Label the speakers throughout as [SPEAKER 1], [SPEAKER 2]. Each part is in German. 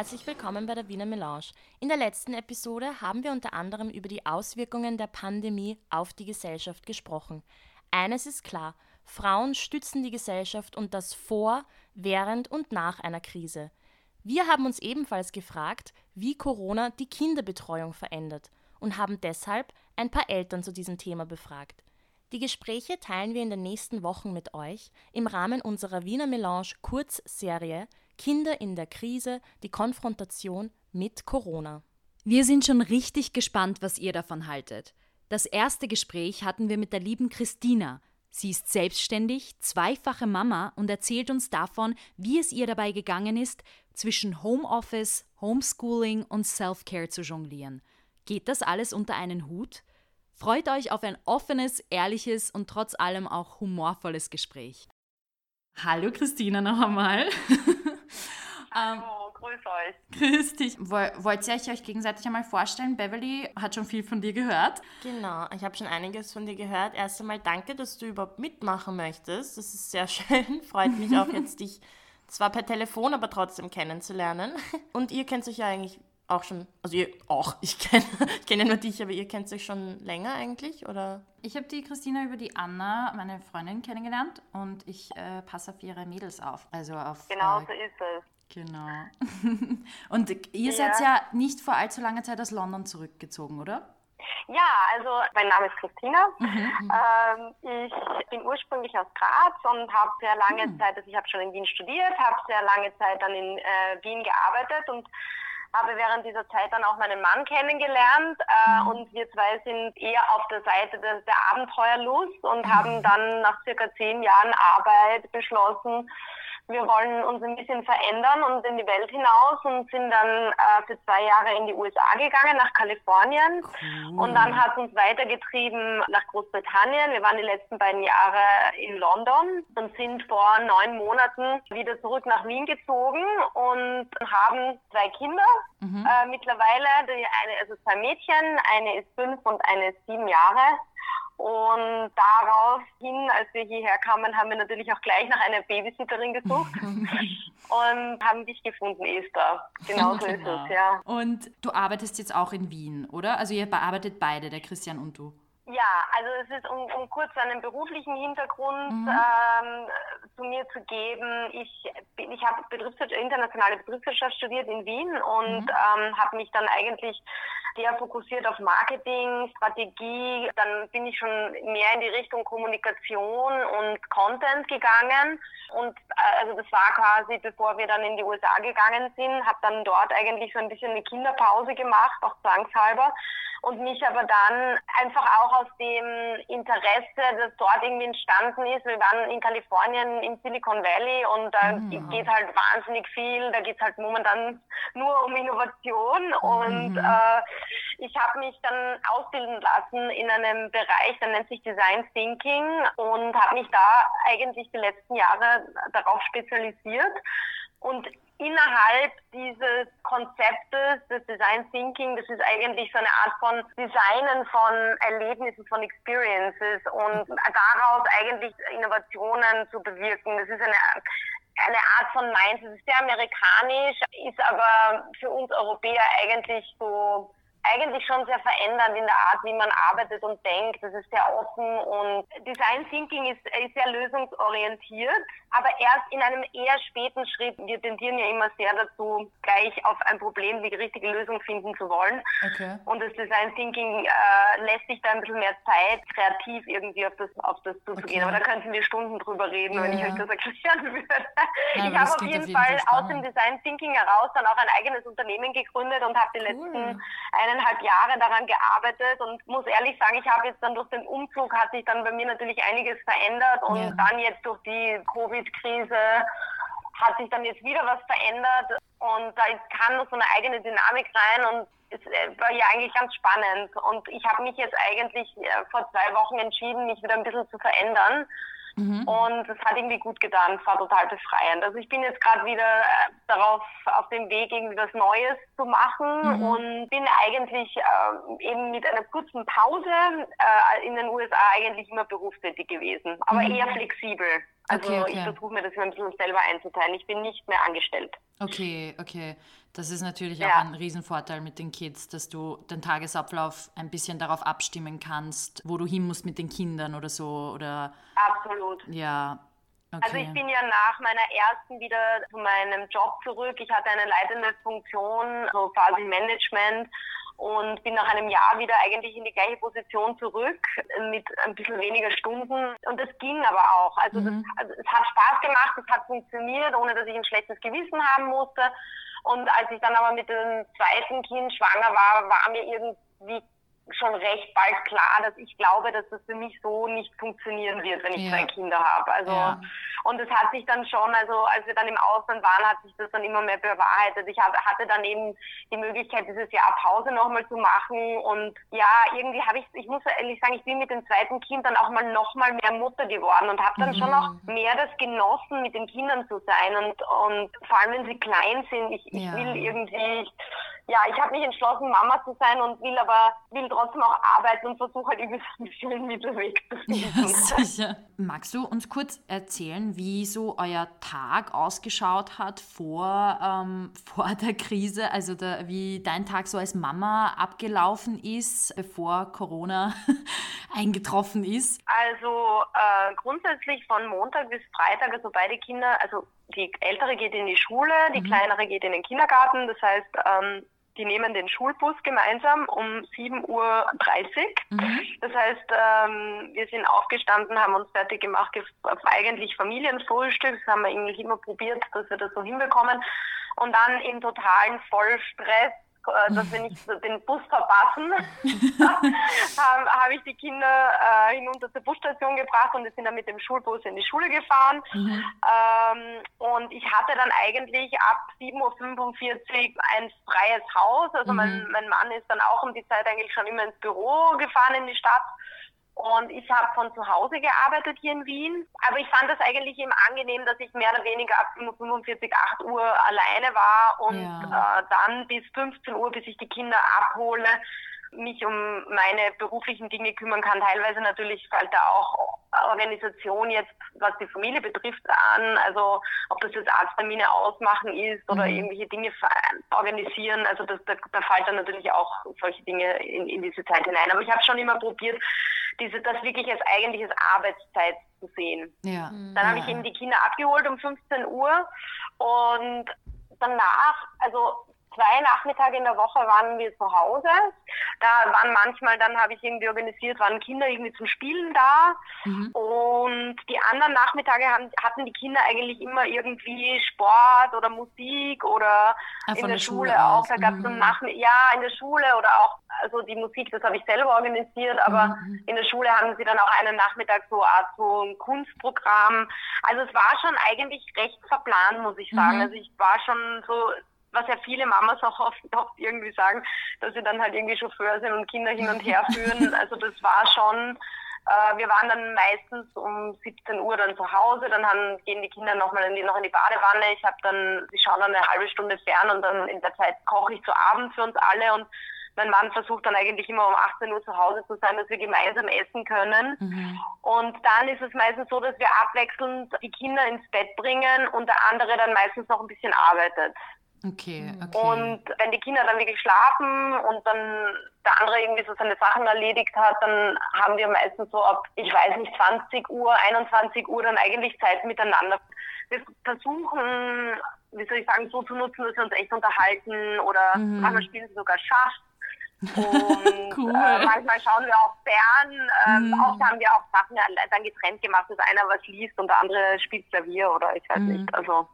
[SPEAKER 1] herzlich willkommen bei der Wiener Melange. In der letzten Episode haben wir unter anderem über die Auswirkungen der Pandemie auf die Gesellschaft gesprochen. Eines ist klar, Frauen stützen die Gesellschaft und das vor, während und nach einer Krise. Wir haben uns ebenfalls gefragt, wie Corona die Kinderbetreuung verändert und haben deshalb ein paar Eltern zu diesem Thema befragt. Die Gespräche teilen wir in den nächsten Wochen mit euch im Rahmen unserer Wiener Melange Kurzserie Kinder in der Krise, die Konfrontation mit Corona.
[SPEAKER 2] Wir sind schon richtig gespannt, was ihr davon haltet. Das erste Gespräch hatten wir mit der lieben Christina. Sie ist selbstständig, zweifache Mama und erzählt uns davon, wie es ihr dabei gegangen ist, zwischen Homeoffice, Homeschooling und Self-Care zu jonglieren. Geht das alles unter einen Hut? Freut euch auf ein offenes, ehrliches und trotz allem auch humorvolles Gespräch. Hallo Christina noch einmal.
[SPEAKER 3] Ähm, Hallo, grüß euch.
[SPEAKER 2] Grüß dich. Wollt ihr euch, gegenseitig einmal vorstellen? Beverly hat schon viel von dir gehört.
[SPEAKER 1] Genau, ich habe schon einiges von dir gehört. Erst einmal danke, dass du überhaupt mitmachen möchtest. Das ist sehr schön. Freut mich auch jetzt, dich zwar per Telefon, aber trotzdem kennenzulernen. Und ihr kennt euch ja eigentlich auch schon, also ihr auch, ich kenne ich kenn ja nur dich, aber ihr kennt euch schon länger eigentlich, oder?
[SPEAKER 2] Ich habe die Christina über die Anna, meine Freundin, kennengelernt und ich äh, passe auf ihre Mädels auf. Also auf
[SPEAKER 3] genau äh, so ist es.
[SPEAKER 2] Genau. Und ihr ja. seid ja nicht vor allzu langer Zeit aus London zurückgezogen, oder?
[SPEAKER 3] Ja, also mein Name ist Christina. Mhm. Ähm, ich bin ursprünglich aus Graz und habe sehr lange mhm. Zeit, also ich habe schon in Wien studiert, habe sehr lange Zeit dann in äh, Wien gearbeitet und habe während dieser Zeit dann auch meinen Mann kennengelernt äh, mhm. und wir zwei sind eher auf der Seite der, der Abenteuerlust und mhm. haben dann nach circa zehn Jahren Arbeit beschlossen, wir wollen uns ein bisschen verändern und in die Welt hinaus und sind dann äh, für zwei Jahre in die USA gegangen, nach Kalifornien. Cool. Und dann hat es uns weitergetrieben nach Großbritannien. Wir waren die letzten beiden Jahre in London und sind vor neun Monaten wieder zurück nach Wien gezogen und haben zwei Kinder. Mhm. Äh, mittlerweile, die eine, also zwei Mädchen, eine ist fünf und eine ist sieben Jahre. Und daraufhin, als wir hierher kamen, haben wir natürlich auch gleich nach einer Babysitterin gesucht und haben dich gefunden, Esther. Genau so ist es, ja.
[SPEAKER 2] Und du arbeitest jetzt auch in Wien, oder? Also ihr bearbeitet beide, der Christian und du.
[SPEAKER 3] Ja, also es ist, um, um kurz einen beruflichen Hintergrund mhm. ähm, zu mir zu geben. Ich, ich habe Betriebswirtschaft, internationale Betriebswirtschaft studiert in Wien und mhm. ähm, habe mich dann eigentlich sehr fokussiert auf Marketing, Strategie. Dann bin ich schon mehr in die Richtung Kommunikation und Content gegangen. Und äh, also das war quasi, bevor wir dann in die USA gegangen sind, habe dann dort eigentlich so ein bisschen eine Kinderpause gemacht, auch zwangshalber und mich aber dann einfach auch aus dem Interesse, das dort irgendwie entstanden ist. Wir waren in Kalifornien im Silicon Valley und da mhm. geht halt wahnsinnig viel. Da geht es halt momentan nur um Innovation mhm. und äh, ich habe mich dann ausbilden lassen in einem Bereich, der nennt sich Design Thinking und habe mich da eigentlich die letzten Jahre darauf spezialisiert. Und innerhalb dieses Konzeptes des Design Thinking, das ist eigentlich so eine Art von Designen von Erlebnissen, von Experiences und daraus eigentlich Innovationen zu bewirken. Das ist eine eine Art von Mindset, das ist sehr amerikanisch, ist aber für uns Europäer eigentlich so eigentlich schon sehr verändert in der Art, wie man arbeitet und denkt. Das ist sehr offen und Design Thinking ist, ist sehr lösungsorientiert, aber erst in einem eher späten Schritt. Wir tendieren ja immer sehr dazu, gleich auf ein Problem die richtige Lösung finden zu wollen. Okay. Und das Design Thinking äh, lässt sich da ein bisschen mehr Zeit, kreativ irgendwie auf das, auf das zuzugehen. Okay. Aber da könnten wir Stunden drüber reden, ja, wenn ich euch das erklären würde. Ja, ich habe auf jeden, Fall aus dem Design Thinking heraus dann auch ein eigenes Unternehmen gegründet und habe die cool. letzten eineinhalb Jahre daran gearbeitet und muss ehrlich sagen, ich habe jetzt dann durch den Umzug hat sich dann bei mir natürlich einiges verändert und ja. dann jetzt durch die Covid-Krise hat sich dann jetzt wieder was verändert und da kam noch so eine eigene Dynamik rein und es äh, war ja eigentlich ganz spannend und ich habe mich jetzt eigentlich äh, vor zwei Wochen entschieden, mich wieder ein bisschen zu verändern Mhm. Und es hat irgendwie gut getan, es war total befreiend. Also ich bin jetzt gerade wieder äh, darauf, auf dem Weg, irgendwie was Neues zu machen mhm. und bin eigentlich äh, eben mit einer kurzen Pause äh, in den USA eigentlich immer berufstätig gewesen, aber mhm. eher flexibel. Also okay, okay. ich versuche mir das ein bisschen selber einzuteilen. Ich bin nicht mehr angestellt.
[SPEAKER 2] Okay, okay. Das ist natürlich ja. auch ein Riesenvorteil mit den Kids, dass du den Tagesablauf ein bisschen darauf abstimmen kannst, wo du hin musst mit den Kindern oder so. Oder
[SPEAKER 3] Absolut.
[SPEAKER 2] Ja.
[SPEAKER 3] Okay. Also ich bin ja nach meiner ersten wieder zu meinem Job zurück. Ich hatte eine leitende Funktion, so quasi Management und bin nach einem Jahr wieder eigentlich in die gleiche Position zurück mit ein bisschen weniger Stunden und das ging aber auch. Also, mhm. das, also es hat Spaß gemacht, es hat funktioniert, ohne dass ich ein schlechtes Gewissen haben musste. Und als ich dann aber mit dem zweiten Kind schwanger war, war mir irgendwie schon recht bald klar, dass ich glaube, dass das für mich so nicht funktionieren wird, wenn ich ja. zwei Kinder habe. Also ja. Und es hat sich dann schon, also als wir dann im Ausland waren, hat sich das dann immer mehr bewahrheitet. Ich hab, hatte dann eben die Möglichkeit, dieses Jahr Pause nochmal zu machen und ja, irgendwie habe ich, ich muss ehrlich sagen, ich bin mit dem zweiten Kind dann auch mal nochmal mehr Mutter geworden und habe dann mhm. schon auch mehr das genossen, mit den Kindern zu sein und und vor allem wenn sie klein sind, ich, ich will irgendwie ja, ich habe mich entschlossen, Mama zu sein und will aber will trotzdem auch arbeiten und versuche halt irgendwie so ein bisschen Mittelweg zu finden. Ja,
[SPEAKER 2] sicher. Magst du uns kurz erzählen, wie so euer Tag ausgeschaut hat vor, ähm, vor der Krise? Also der, wie dein Tag so als Mama abgelaufen ist, bevor Corona eingetroffen ist?
[SPEAKER 3] Also äh, grundsätzlich von Montag bis Freitag, also beide Kinder, also die ältere geht in die Schule, die mhm. kleinere geht in den Kindergarten. Das heißt, ähm, die nehmen den Schulbus gemeinsam um 7.30 Uhr. Mhm. Das heißt, ähm, wir sind aufgestanden, haben uns fertig gemacht, eigentlich Familienfrühstück, das haben wir eigentlich immer probiert, dass wir das so hinbekommen. Und dann im totalen Vollstress äh, dass wir nicht den Bus verpassen, habe hab ich die Kinder äh, hinunter zur Busstation gebracht und wir sind dann mit dem Schulbus in die Schule gefahren. Mhm. Ähm, und ich hatte dann eigentlich ab 7.45 Uhr ein freies Haus. Also mhm. mein, mein Mann ist dann auch um die Zeit eigentlich schon immer ins Büro gefahren in die Stadt. Und ich habe von zu Hause gearbeitet hier in Wien. Aber ich fand das eigentlich eben angenehm, dass ich mehr oder weniger ab 45, 8 Uhr alleine war und ja. äh, dann bis 15 Uhr, bis ich die Kinder abhole, mich um meine beruflichen Dinge kümmern kann. Teilweise natürlich fällt da auch Organisation jetzt, was die Familie betrifft, an. Also ob das jetzt Arzttermine ausmachen ist oder mhm. irgendwelche Dinge organisieren. Also das, da, da fällt dann natürlich auch solche Dinge in, in diese Zeit hinein. Aber ich habe schon immer probiert, diese, das wirklich als eigentliches Arbeitszeit zu sehen. Ja. Dann ja. habe ich eben die Kinder abgeholt um 15 Uhr und danach, also zwei Nachmittage in der Woche waren wir zu Hause. Da waren manchmal, dann habe ich irgendwie organisiert, waren Kinder irgendwie zum Spielen da. Mhm. Und die anderen Nachmittage haben, hatten die Kinder eigentlich immer irgendwie Sport oder Musik oder ah, in der, der, Schule, Schule auch. Da gab es mhm. Nachmittag, ja, in der Schule oder auch, also die Musik, das habe ich selber organisiert, aber mhm. in der Schule haben sie dann auch einen Nachmittag so Art so ein Kunstprogramm. Also es war schon eigentlich recht verplant, muss ich sagen. Mhm. Also ich war schon so was ja viele Mamas auch oft, oft irgendwie sagen, dass sie dann halt irgendwie Chauffeur sind und Kinder hin und her führen. Also das war schon, äh, wir waren dann meistens um 17 Uhr dann zu Hause, dann haben, gehen die Kinder nochmal in die, noch in die Badewanne. Ich habe dann, sie schauen dann eine halbe Stunde fern und dann in der Zeit koche ich zu Abend für uns alle und mein Mann versucht dann eigentlich immer um 18 Uhr zu Hause zu sein, dass wir gemeinsam essen können. Mhm. Und dann ist es meistens so, dass wir abwechselnd die Kinder ins Bett bringen und der andere dann meistens noch ein bisschen arbeitet.
[SPEAKER 2] Okay, okay.
[SPEAKER 3] Und wenn die Kinder dann wirklich schlafen und dann der andere irgendwie so seine Sachen erledigt hat, dann haben wir meistens so ab, ich weiß nicht, 20 Uhr, 21 Uhr dann eigentlich Zeit miteinander. Wir versuchen, wie soll ich sagen, so zu nutzen, dass wir uns echt unterhalten oder mhm. manchmal spielen sie sogar Schach. Und cool. äh, manchmal schauen wir auch fern. Ähm, mhm. Oft haben wir auch Sachen dann getrennt gemacht, dass einer was liest und der andere spielt Klavier oder ich weiß mhm. nicht. Also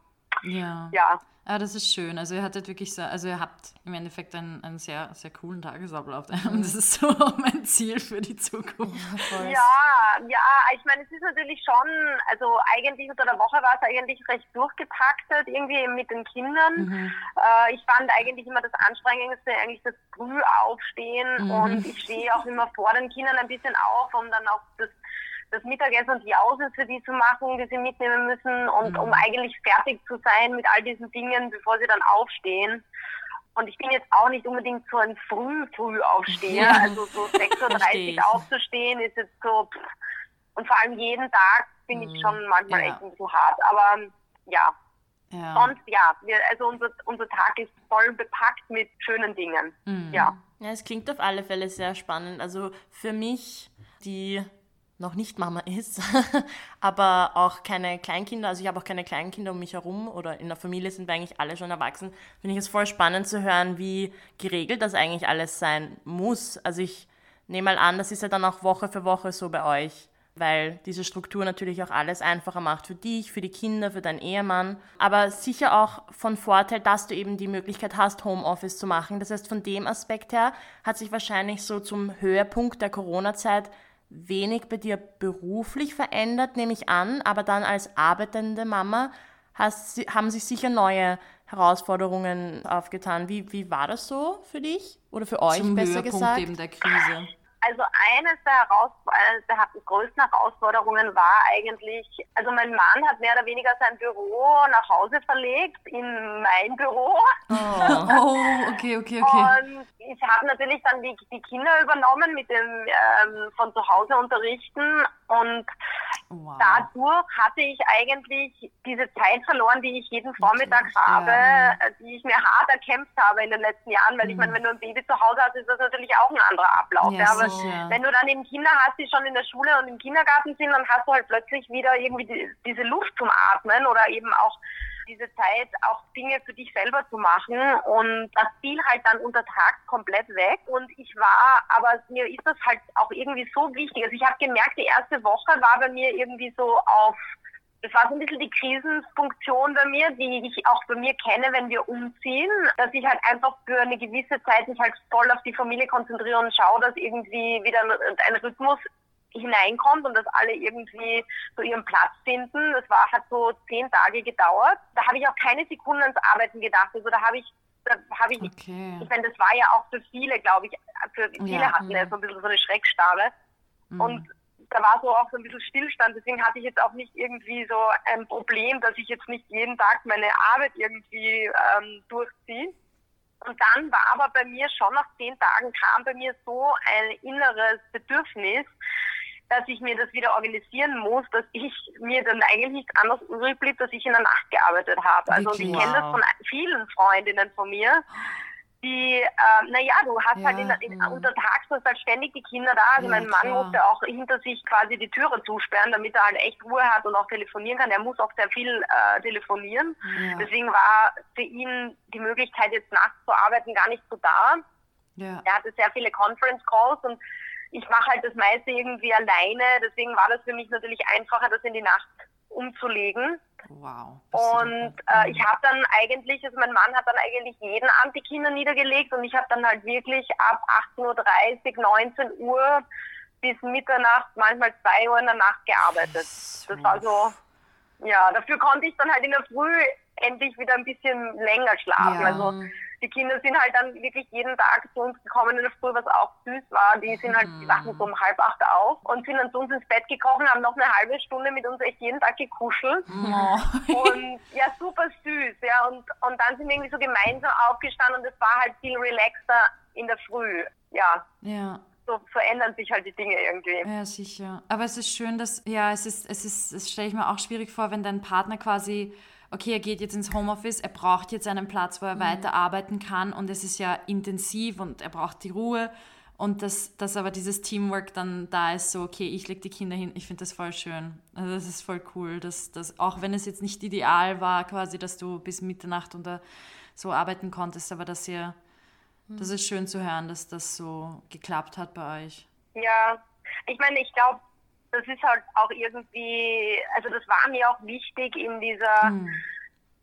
[SPEAKER 2] ja. ja. Ah, das ist schön. Also ihr hattet wirklich so, also ihr habt im Endeffekt einen, einen sehr, sehr coolen Tagesablauf. Und das ist so mein Ziel für die Zukunft.
[SPEAKER 3] Ja, ja, ich meine, es ist natürlich schon, also eigentlich unter der Woche war es eigentlich recht durchgetaktet, irgendwie mit den Kindern. Mhm. Äh, ich fand eigentlich immer das Anstrengendste eigentlich das Frühaufstehen mhm. und ich stehe auch immer vor den Kindern ein bisschen auf, um dann auch das das Mittagessen und die Außen für die zu machen, die sie mitnehmen müssen und mhm. um eigentlich fertig zu sein mit all diesen Dingen, bevor sie dann aufstehen. Und ich bin jetzt auch nicht unbedingt so ein Früh-Früh-Aufsteher. Ja. Also so 6.30 Uhr aufzustehen ist jetzt so, pff. und vor allem jeden Tag finde ich mhm. schon manchmal ja. echt ein bisschen hart. Aber ja, ja. Sonst ja, wir, also unser, unser Tag ist voll bepackt mit schönen Dingen. Mhm. Ja.
[SPEAKER 1] Ja, es klingt auf alle Fälle sehr spannend. Also für mich, die noch nicht Mama ist, aber auch keine Kleinkinder, also ich habe auch keine Kleinkinder um mich herum oder in der Familie sind wir eigentlich alle schon erwachsen, finde ich es voll spannend zu hören, wie geregelt das eigentlich alles sein muss. Also ich nehme mal an, das ist ja dann auch Woche für Woche so bei euch weil diese Struktur natürlich auch alles einfacher macht für dich, für die Kinder, für deinen Ehemann. Aber sicher auch von Vorteil, dass du eben die Möglichkeit hast, Homeoffice zu machen. Das heißt, von dem Aspekt her hat sich wahrscheinlich so zum Höhepunkt der Corona-Zeit wenig bei dir beruflich verändert, nehme ich an, aber dann als arbeitende Mama hast, haben sich sicher neue Herausforderungen aufgetan. Wie, wie war das so für dich oder für euch
[SPEAKER 2] Zum
[SPEAKER 1] besser
[SPEAKER 2] Höhepunkt
[SPEAKER 1] gesagt?
[SPEAKER 2] eben der Krise.
[SPEAKER 3] Also eines der, Heraus der größten Herausforderungen war eigentlich, also mein Mann hat mehr oder weniger sein Büro nach Hause verlegt, in mein Büro.
[SPEAKER 2] Oh, oh okay, okay, okay.
[SPEAKER 3] Und ich habe natürlich dann die, die Kinder übernommen mit dem ähm, von zu Hause unterrichten und wow. dadurch hatte ich eigentlich diese Zeit verloren, die ich jeden Vormittag okay. habe, ja. Äh, die ich mir hart erkämpft habe in den letzten Jahren, weil mhm. ich meine, wenn du ein Baby zu Hause hast, ist das natürlich auch ein anderer Ablauf. Ja, aber ja. wenn du dann eben Kinder hast, die schon in der Schule und im Kindergarten sind, dann hast du halt plötzlich wieder irgendwie die, diese Luft zum Atmen oder eben auch diese Zeit auch Dinge für dich selber zu machen und das fiel halt dann unter Tag komplett weg und ich war, aber mir ist das halt auch irgendwie so wichtig. Also ich habe gemerkt, die erste Woche war bei mir irgendwie so auf das war so ein bisschen die Krisenfunktion bei mir, die ich auch bei mir kenne, wenn wir umziehen, dass ich halt einfach für eine gewisse Zeit mich halt voll auf die Familie konzentriere und schaue, dass irgendwie wieder ein Rhythmus hineinkommt und dass alle irgendwie so ihren Platz finden. Das war, hat so zehn Tage gedauert. Da habe ich auch keine Sekunde ans Arbeiten gedacht. Also da habe ich da habe ich, okay. ich meine, das war ja auch für viele, glaube ich, für viele ja, hatten ja so ein bisschen so eine Schreckstarre. Mhm. Und da war so auch so ein bisschen Stillstand. Deswegen hatte ich jetzt auch nicht irgendwie so ein Problem, dass ich jetzt nicht jeden Tag meine Arbeit irgendwie ähm, durchziehe. Und dann war aber bei mir schon nach zehn Tagen kam bei mir so ein inneres Bedürfnis, dass ich mir das wieder organisieren muss, dass ich mir dann eigentlich nichts anderes übrig blieb, dass ich in der Nacht gearbeitet habe. Also ich kenne das von vielen Freundinnen von mir, die, äh, naja, du hast ja, halt in, in, ja. untertags hast halt ständig die Kinder da. Also ja, mein Mann klar. musste auch hinter sich quasi die Türe zusperren, damit er halt echt Ruhe hat und auch telefonieren kann. Er muss auch sehr viel äh, telefonieren. Deswegen war für ihn die Möglichkeit, jetzt nachts zu arbeiten, gar nicht so da. Er hatte sehr viele Conference Calls und ich mache halt das meiste irgendwie alleine, deswegen war das für mich natürlich einfacher, das in die Nacht umzulegen.
[SPEAKER 2] Wow.
[SPEAKER 3] Und äh, ich habe dann eigentlich, also mein Mann hat dann eigentlich jeden Abend die Kinder niedergelegt und ich habe dann halt wirklich ab 18.30 Uhr, 19 Uhr bis Mitternacht, manchmal 2 Uhr in der Nacht gearbeitet. Das war so, ja, dafür konnte ich dann halt in der Früh endlich wieder ein bisschen länger schlafen. Ja. Also die Kinder sind halt dann wirklich jeden Tag zu uns gekommen in der Früh, was auch süß war. Die sind halt, die wachen so um halb acht auf und sind dann zu uns ins Bett gekommen, haben noch eine halbe Stunde mit uns echt jeden Tag gekuschelt. Oh. Und ja, super süß, ja. Und, und dann sind wir irgendwie so gemeinsam aufgestanden und es war halt viel relaxter in der Früh, ja.
[SPEAKER 2] Ja
[SPEAKER 3] so verändern sich halt die Dinge irgendwie.
[SPEAKER 2] Ja, sicher. Aber es ist schön, dass, ja, es ist, es ist, es stelle ich mir auch schwierig vor, wenn dein Partner quasi okay, er geht jetzt ins Homeoffice, er braucht jetzt einen Platz, wo er mhm. weiterarbeiten kann und es ist ja intensiv und er braucht die Ruhe und dass, dass aber dieses Teamwork dann da ist, so, okay, ich lege die Kinder hin, ich finde das voll schön. Also das ist voll cool, dass, dass auch wenn es jetzt nicht ideal war, quasi, dass du bis Mitternacht oder so arbeiten konntest, aber dass ihr, mhm. das ist schön zu hören, dass das so geklappt hat bei euch.
[SPEAKER 3] Ja, ich meine, ich glaube, das ist halt auch irgendwie, also das war mir auch wichtig in dieser mhm.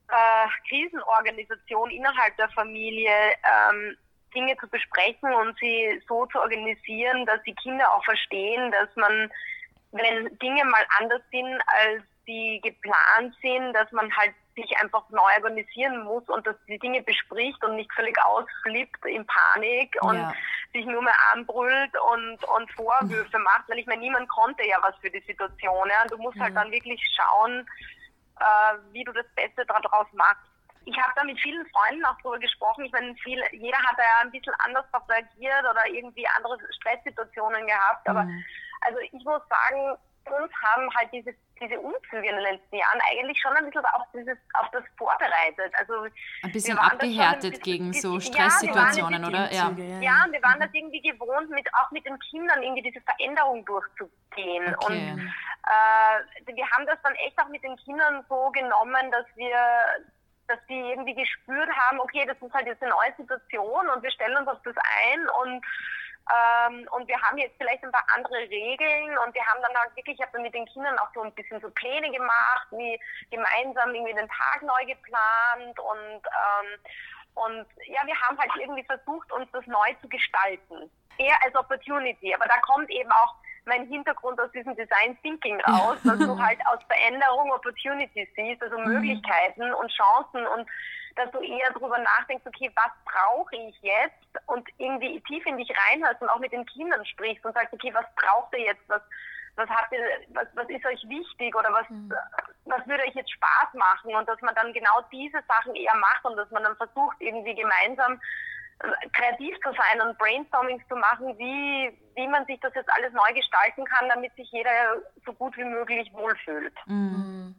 [SPEAKER 3] äh, Krisenorganisation innerhalb der Familie, ähm, Dinge zu besprechen und sie so zu organisieren, dass die Kinder auch verstehen, dass man, wenn Dinge mal anders sind, als die geplant sind, dass man halt sich einfach neu organisieren muss und dass die Dinge bespricht und nicht völlig ausflippt in Panik und ja. sich nur mehr anbrüllt und, und Vorwürfe macht, weil ich meine, niemand konnte ja was für die Situation. Ja? Und du musst halt mhm. halt dann wirklich schauen, äh, wie du das Beste daraus machst. Ich habe da mit vielen Freunden auch drüber gesprochen. Ich meine, viel, jeder hat da ja ein bisschen anders reagiert oder irgendwie andere Stresssituationen gehabt. Aber mhm. also ich muss sagen, uns haben halt diese, diese Umzüge in den letzten Jahren eigentlich schon ein bisschen auf, dieses, auf das vorbereitet. Also
[SPEAKER 2] ein bisschen abgehärtet bisschen, gegen so Stresssituationen, ja, oder?
[SPEAKER 3] Ja. ja, wir waren das irgendwie gewohnt, mit, auch mit den Kindern irgendwie diese Veränderung durchzugehen. Okay. Und äh, wir haben das dann echt auch mit den Kindern so genommen, dass wir dass die irgendwie gespürt haben, okay, das ist halt jetzt eine neue Situation und wir stellen uns auf das ein und ähm, und wir haben jetzt vielleicht ein paar andere Regeln und wir haben dann halt wirklich, ich habe dann mit den Kindern auch so ein bisschen so Pläne gemacht, wie gemeinsam irgendwie den Tag neu geplant und ähm, und ja, wir haben halt irgendwie versucht, uns das neu zu gestalten. Eher als Opportunity. Aber da kommt eben auch mein Hintergrund aus diesem Design Thinking raus, dass du halt aus Veränderung Opportunities siehst, also mhm. Möglichkeiten und Chancen und dass du eher darüber nachdenkst, okay, was brauche ich jetzt und irgendwie tief in dich reinhörst und auch mit den Kindern sprichst und sagst, okay, was braucht ihr jetzt, was, was habt ihr, was, was ist euch wichtig oder was, mhm. was würde euch jetzt Spaß machen und dass man dann genau diese Sachen eher macht und dass man dann versucht, irgendwie gemeinsam kreativ zu sein und Brainstormings zu machen, wie, wie man sich das jetzt alles neu gestalten kann, damit sich jeder so gut wie möglich wohlfühlt.
[SPEAKER 1] Mhm.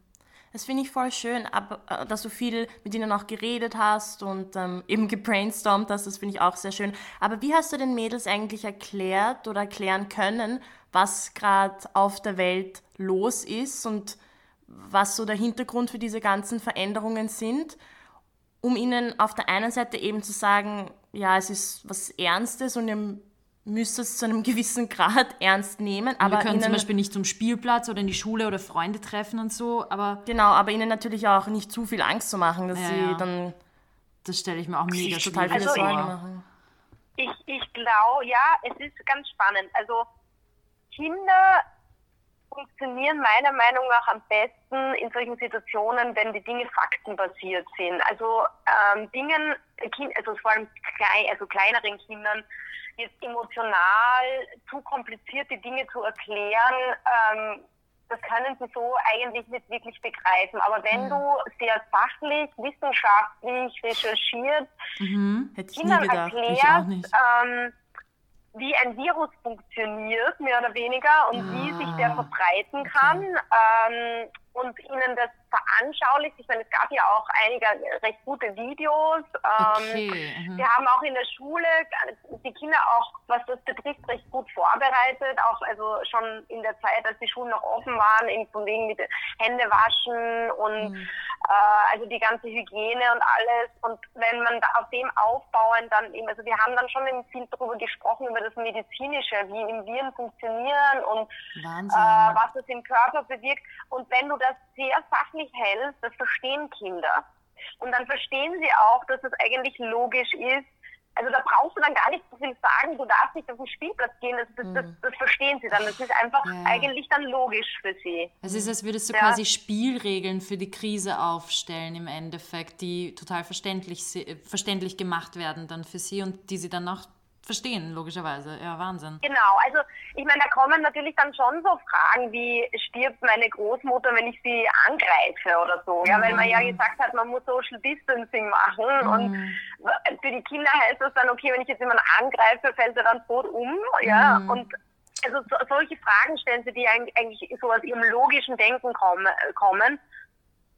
[SPEAKER 1] Das finde ich voll schön, äh, dass du viel mit ihnen auch geredet hast und ähm, eben gebrainstormt hast, das finde ich auch sehr schön. Aber wie hast du den Mädels eigentlich erklärt oder erklären können, was gerade auf der Welt los ist und was so der Hintergrund für diese ganzen Veränderungen sind, um ihnen auf der einen Seite eben zu sagen, ja, es ist was Ernstes und ihr müsst es zu einem gewissen Grad ernst nehmen.
[SPEAKER 2] Aber wir können ihnen, zum Beispiel nicht zum Spielplatz oder in die Schule oder Freunde treffen und so, aber...
[SPEAKER 1] Genau, aber ihnen natürlich auch nicht zu viel Angst zu machen, dass ja, sie ja. dann...
[SPEAKER 2] Das stelle ich mir auch mega
[SPEAKER 1] total viele also Sorgen machen.
[SPEAKER 3] Ich, ich glaube, ja, es ist ganz spannend. Also Kinder funktionieren meiner Meinung nach am besten in solchen Situationen, wenn die Dinge faktenbasiert sind. Also ähm, Dingen, also vor allem klein, also kleineren Kindern, jetzt emotional zu komplizierte Dinge zu erklären, ähm, das können sie so eigentlich nicht wirklich begreifen. Aber wenn mhm. du sehr sachlich, wissenschaftlich recherchiert,
[SPEAKER 2] mhm.
[SPEAKER 3] Kindern erklärst, ähm, wie ein Virus funktioniert, mehr oder weniger, und ah. wie sich der ah, verbreiten kann. Okay. Ähm, und ihnen das veranschaulicht. Ich meine, es gab ja auch einige recht gute Videos. Ähm, okay. Mhm. Wir haben auch in der Schule die Kinder auch, was das betrifft, recht gut vorbereitet. Auch also schon in der Zeit, als die Schulen noch offen waren, eben von wegen mit Hände waschen und mhm. äh, also die ganze Hygiene und alles. Und wenn man da auf dem aufbauen dann eben, also wir haben dann schon viel darüber gesprochen, über das Medizinische, wie im Viren funktionieren und äh, was es im Körper bewirkt. Und wenn du das sehr sachlich hältst, das verstehen Kinder. Und dann verstehen sie auch, dass es eigentlich logisch ist. Also da brauchst du dann gar nicht so viel sagen, du darfst nicht auf den Spielplatz gehen, das, das, das, mhm. das verstehen sie dann. Das ist einfach ja. eigentlich dann logisch für sie.
[SPEAKER 2] Es ist, als würdest du ja. quasi Spielregeln für die Krise aufstellen im Endeffekt, die total verständlich, verständlich gemacht werden dann für sie und die sie dann auch verstehen, logischerweise. Ja, Wahnsinn.
[SPEAKER 3] Genau, also ich meine, da kommen natürlich dann schon so Fragen wie, stirbt meine Großmutter, wenn ich sie angreife oder so. Ja, mhm. weil man ja mhm. gesagt hat, man muss Social Distancing machen mhm. und für die Kinder heißt das dann, okay, wenn ich jetzt jemanden angreife, fällt er dann tot um. Ja, mhm. und also so, solche Fragen stellen sie, die eigentlich so aus ihrem logischen Denken kommen. kommen.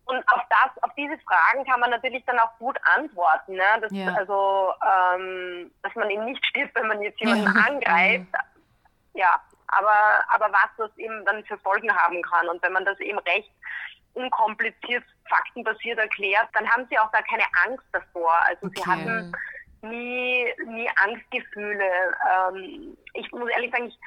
[SPEAKER 3] Und auf das, auf diese Fragen kann man natürlich dann auch gut antworten. Ne? Das, ja. Also, ähm, dass man eben nicht stirbt, wenn man jetzt jemanden angreift. Ja, aber, aber was das eben dann für Folgen haben kann. Und wenn man das eben recht unkompliziert, faktenbasiert erklärt, dann haben sie auch da keine Angst davor. Also okay. sie hatten nie, nie Angstgefühle. Ähm, ich muss ehrlich sagen, ich,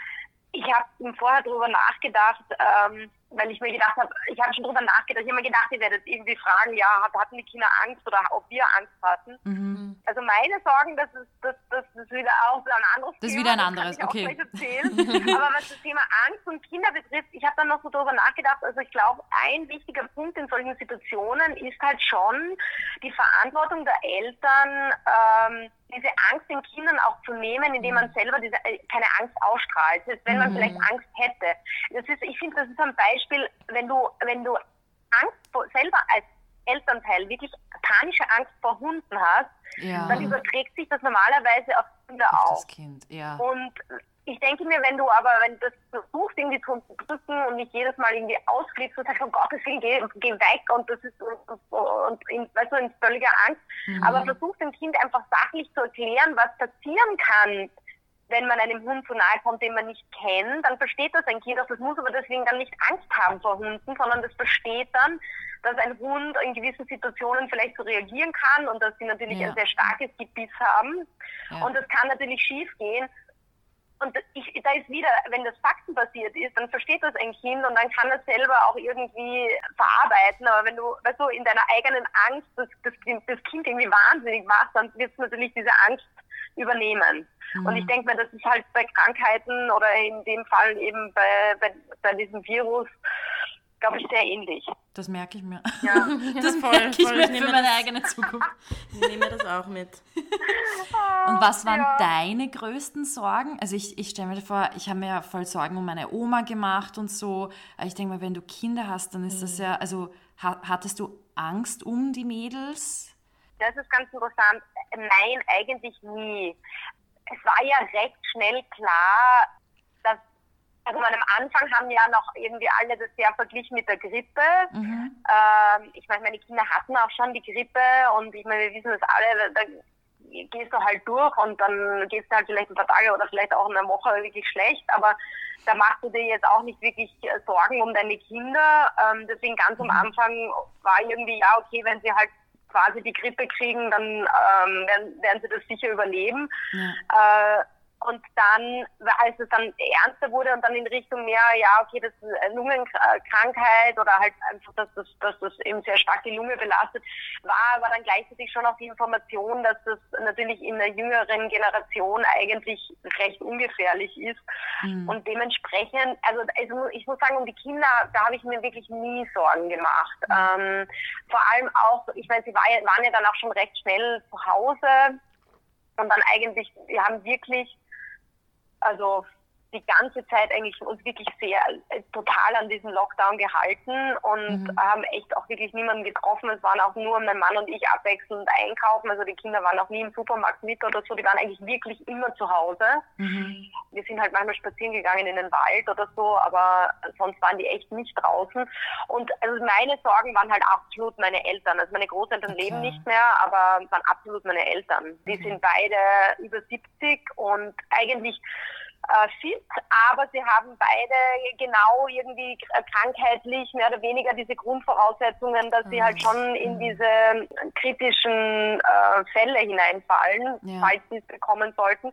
[SPEAKER 3] ich habe vorher darüber nachgedacht, ähm, weil ich mir gedacht habe, ich habe schon drüber nachgedacht, ich habe mir gedacht, ihr werdet irgendwie fragen, ja, hatten die Kinder Angst oder ob wir Angst hatten. Mhm. Also meine Sorgen, das ist, das, das ist wieder auch ein anderes
[SPEAKER 2] Das ist wieder ein anderes, das
[SPEAKER 3] okay. Aber was das Thema Angst und Kinder betrifft, ich habe dann noch so drüber nachgedacht, also ich glaube, ein wichtiger Punkt in solchen Situationen ist halt schon die Verantwortung der Eltern, ähm, diese Angst den Kindern auch zu nehmen, indem man mhm. selber diese, äh, keine Angst ausstrahlt. Wenn man mhm. vielleicht Angst hätte. Das ist, ich finde, das ist ein Beispiel, wenn du, wenn du Angst vor, selber als Elternteil wirklich panische Angst vor Hunden hast, ja. dann überträgt sich das normalerweise auf Kinder
[SPEAKER 2] auf. Das kind, ja.
[SPEAKER 3] Und ich denke mir, wenn du aber, wenn du das versuchst irgendwie zu unterdrücken und nicht jedes Mal irgendwie ausflippst und sagst, oh Gott, Willen, geh, geh weg und das ist und, und in, weißt du, in völliger Angst. Mhm. Aber versuch dem Kind einfach sachlich zu erklären, was passieren kann, wenn man einem Hund so nahe kommt, den man nicht kennt, dann versteht das ein Kind auch. Das muss aber deswegen dann nicht Angst haben vor Hunden, sondern das versteht dann, dass ein Hund in gewissen Situationen vielleicht so reagieren kann und dass sie natürlich ja. ein sehr starkes Gebiss haben. Ja. Und das kann natürlich schief gehen. Und ich, da ist wieder, wenn das faktenbasiert ist, dann versteht das ein Kind und dann kann es selber auch irgendwie verarbeiten. Aber wenn du, weißt du, in deiner eigenen Angst das, das, das Kind irgendwie wahnsinnig machst, dann wird es natürlich diese Angst übernehmen. Mhm. Und ich denke mir, das ist halt bei Krankheiten oder in dem Fall eben bei, bei, bei diesem Virus glaube ich, sehr ähnlich.
[SPEAKER 2] Das merke ich mir.
[SPEAKER 1] Ja,
[SPEAKER 2] das voll, merke ich voll. mir ich für meine das, eigene Zukunft.
[SPEAKER 1] Ich nehme das auch mit.
[SPEAKER 2] Und was waren ja. deine größten Sorgen? Also ich, ich stelle mir vor, ich habe mir ja voll Sorgen um meine Oma gemacht und so. Ich denke mal, wenn du Kinder hast, dann ist mhm. das ja, also hattest du Angst um die Mädels?
[SPEAKER 3] Das ist ganz interessant. Nein, eigentlich nie. Es war ja recht schnell klar, also am Anfang haben ja noch irgendwie alle das sehr verglichen mit der Grippe. Mhm. Ähm, ich meine, meine Kinder hatten auch schon die Grippe und ich meine, wir wissen das alle, da gehst du halt durch und dann gehst du halt vielleicht ein paar Tage oder vielleicht auch eine Woche wirklich schlecht, aber da machst du dir jetzt auch nicht wirklich äh, Sorgen um deine Kinder. Ähm, deswegen ganz am mhm. Anfang war irgendwie, ja, okay, wenn sie halt quasi die Grippe kriegen, dann ähm, werden, werden sie das sicher überleben. Ja. Äh, und dann, als es dann ernster wurde und dann in Richtung mehr, ja, okay, das ist eine Lungenkrankheit oder halt einfach, dass das, dass das eben sehr stark die Lunge belastet, war aber dann gleichzeitig schon auch die Information, dass das natürlich in der jüngeren Generation eigentlich recht ungefährlich ist. Mhm. Und dementsprechend, also, also ich muss sagen, um die Kinder, da habe ich mir wirklich nie Sorgen gemacht. Mhm. Ähm, vor allem auch, ich meine, sie war, waren ja dann auch schon recht schnell zu Hause und dann eigentlich, wir haben wirklich also die ganze Zeit eigentlich uns wirklich sehr äh, total an diesen Lockdown gehalten und mhm. haben echt auch wirklich niemanden getroffen. Es waren auch nur mein Mann und ich abwechselnd einkaufen. Also die Kinder waren auch nie im Supermarkt mit oder so. Die waren eigentlich wirklich immer zu Hause. Mhm. Wir sind halt manchmal spazieren gegangen in den Wald oder so, aber sonst waren die echt nicht draußen. Und also meine Sorgen waren halt absolut meine Eltern. Also meine Großeltern okay. leben nicht mehr, aber waren absolut meine Eltern. Die mhm. sind beide über 70 und eigentlich äh, fit, aber sie haben beide genau irgendwie krankheitlich mehr oder weniger diese Grundvoraussetzungen, dass sie halt mhm. schon in mhm. diese kritischen äh, Fälle hineinfallen, ja. falls sie es bekommen sollten.